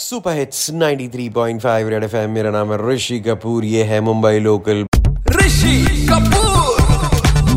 Super hits 93.5 red FM मेरा नाम है ऋषि कपूर, ये है मुंबई लोकल। ऋषि कपूर!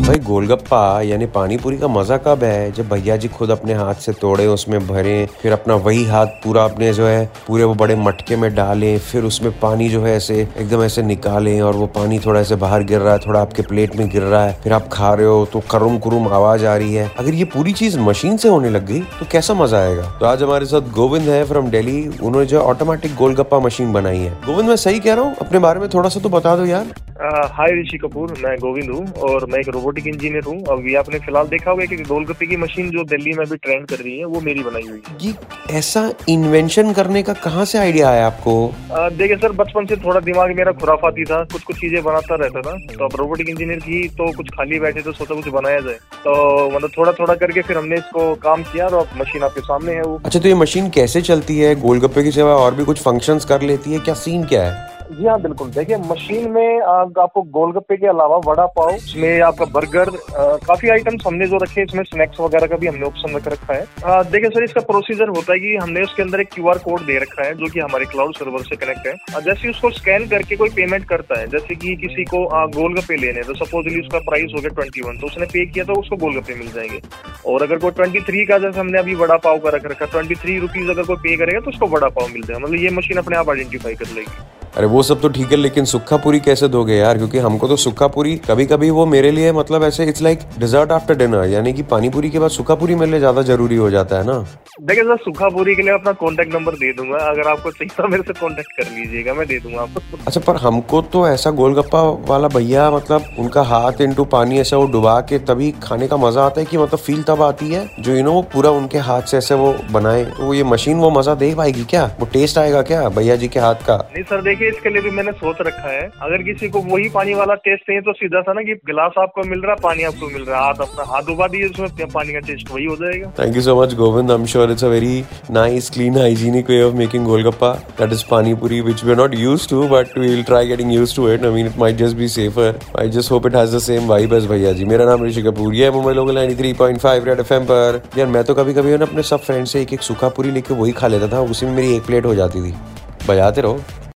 भाई गोलगप्पा यानी पानी पूरी का मज़ा कब है? जब भैया जी खुद अपने हाथ से तोड़े, उसमें भरे, फिर अपना वही हाथ पूरा अपने जो है, पूरे वो बड़े मटके में डालें, फिर उसमें पानी जो है ऐसे एकदम ऐसे निकालें और वो पानी थोड़ा ऐसे बाहर गिर रहा है, थोड़ा आपके प्लेट में गिर रहा है, फिर आप खा रहे हो तो करुम कुरुम आवाज़ आ रही है। अगर ये पूरी चीज़ मशीन से होने लग गई तो कैसा मज़ा आएगा? तो आज हमारे साथ गोविंद है फ्रॉम डेली उन्होंने जो ऑटोमेटिक गोलगप्पा मशीन बनाई है। गोविंद, मैं सही कह रहा हूँ? अपने बारे में थोड़ा सा तो बता दो यार। हाय ऋषि कपूर मैं गोविंद हूँ और मैं एक रोबोटिक इंजीनियर हूँ। अभी आपने फ़िलहाल देखा होगा कि गोलगप्पे की मशीन जो दिल्ली में अभी ट्रेंड कर रही है वो मेरी बनाई हुई है। ये ऐसा इन्वेंशन करने का कहाँ से आइडिया आया आपको? देखिए सर बचपन से थोड़ा दिमाग मेरा खुराफाती था कुछ कुछ चीज़ें बनाता रहता था। तो अब रोबोटिक इंजीनियर की तो कुछ खाली बैठे तो सोचा कुछ बनाया जाए। तो मतलब थोड़ा थोड़ा करके फिर हमने इसको काम किया और मशीन आपके सामने है वो। अच्छा तो ये मशीन कैसे चलती है? गोलगप्पे की सिवा और भी कुछ फ़ंक्शंस कर लेती है? क्या सीन क्या है? जी हाँ बिल्कुल। देखिए मशीन में आप, आपको गोलगप्पे के अलावा वड़ा पाव इसमें आपका बर्गर आ, काफ़ी आइटम्स हमने जो रखे इसमें स्नैक्स वगैरह का भी हमने ऑप्शन रख रखा है। देखिए सर इसका प्रोसीजर होता है कि हमने उसके अंदर एक क्यूआर कोड दे रखा है जो कि हमारे क्लाउड सर्वर से कनेक्ट है। जैसे उसको स्कैन करके कोई पेमेंट करता है जैसे कि किसी को गोलगप्पे लेने तो सपोजली उसका प्राइस हो गया ट्वेंटी वन तो उसने पे किया तो उसको गोलगप्पे मिल जाएँगे। और अगर कोई ट्वेंटी थ्री का जैसे हमने अभी वड़ा पाव का रख रखा ट्वेंटी थ्री रुपीज़ अगर कोई पे करेगा तो उसको वड़ा पाव मिल जाएगा। मतलब ये मशीन अपने आप आइडेंटिफाई कर लेगी। अरे वो सब तो ठीक है लेकिन सुखा पूरी कैसे दोगे यार? क्योंकि हमको तो सुखा पूरी कभी कभी वो मेरे लिए मतलब ऐसे it's like dessert after dinner यानी कि पानी पूरी के बाद सुखा पूरी मेरे लिए ज़्यादा ज़रूरी हो जाता है ना? देखिए सर सुखा पूरी के लिए अपना कॉन्टेक्ट नंबर दे दूँगा। अगर आपको चाहिए तो मेरे से कॉन्टेक्ट कर लीजिएगा मैं दे दूँगा आपको। अच्छा पर हमको तो ऐसा गोलगप्पा वाला भैया मतलब उनका हाथ इंटू पानी ऐसा वो डुबा के तभी खाने का मज़ा आता है कि मतलब फील तब आती है जो यू नो पूरा उनके हाथ से ऐसे वो बनाए। तो ये मशीन वो मज़ा दे पाएगी क्या? वो टेस्ट आएगा क्या भैया जी के हाथ का? नहीं सर देखिए इसके लिए भी मैंने सोच रखा है। अगर किसी को वही पानी वाला टेस्ट चाहिए तो सीधा सा ना कि गिलास आपको मिल रहा, पानी आपको मिल रहा। हाथ अपना हाथ डुबा दीजिए, उसमें पानी का टेस्ट वही हो जाएगा। Thank you so much Govind I am sure it's a very nice clean hygienic way of making golgappa that is pani puri which we are not used to but we will try getting used to it I mean it might just be safer I just hope it has the same vibe as bhaiya ji मेरा नाम ऋषि कपूर। ये Mumbai local 93.5 red FM पर। यार, मैं तो कभी कभी ना, अपने सब फ्रेंड से एक एक सूखा पूरी लेके वही खा लेता था। उसी में मेरी एक प्लेट हो जाती थी। बजाते रहो।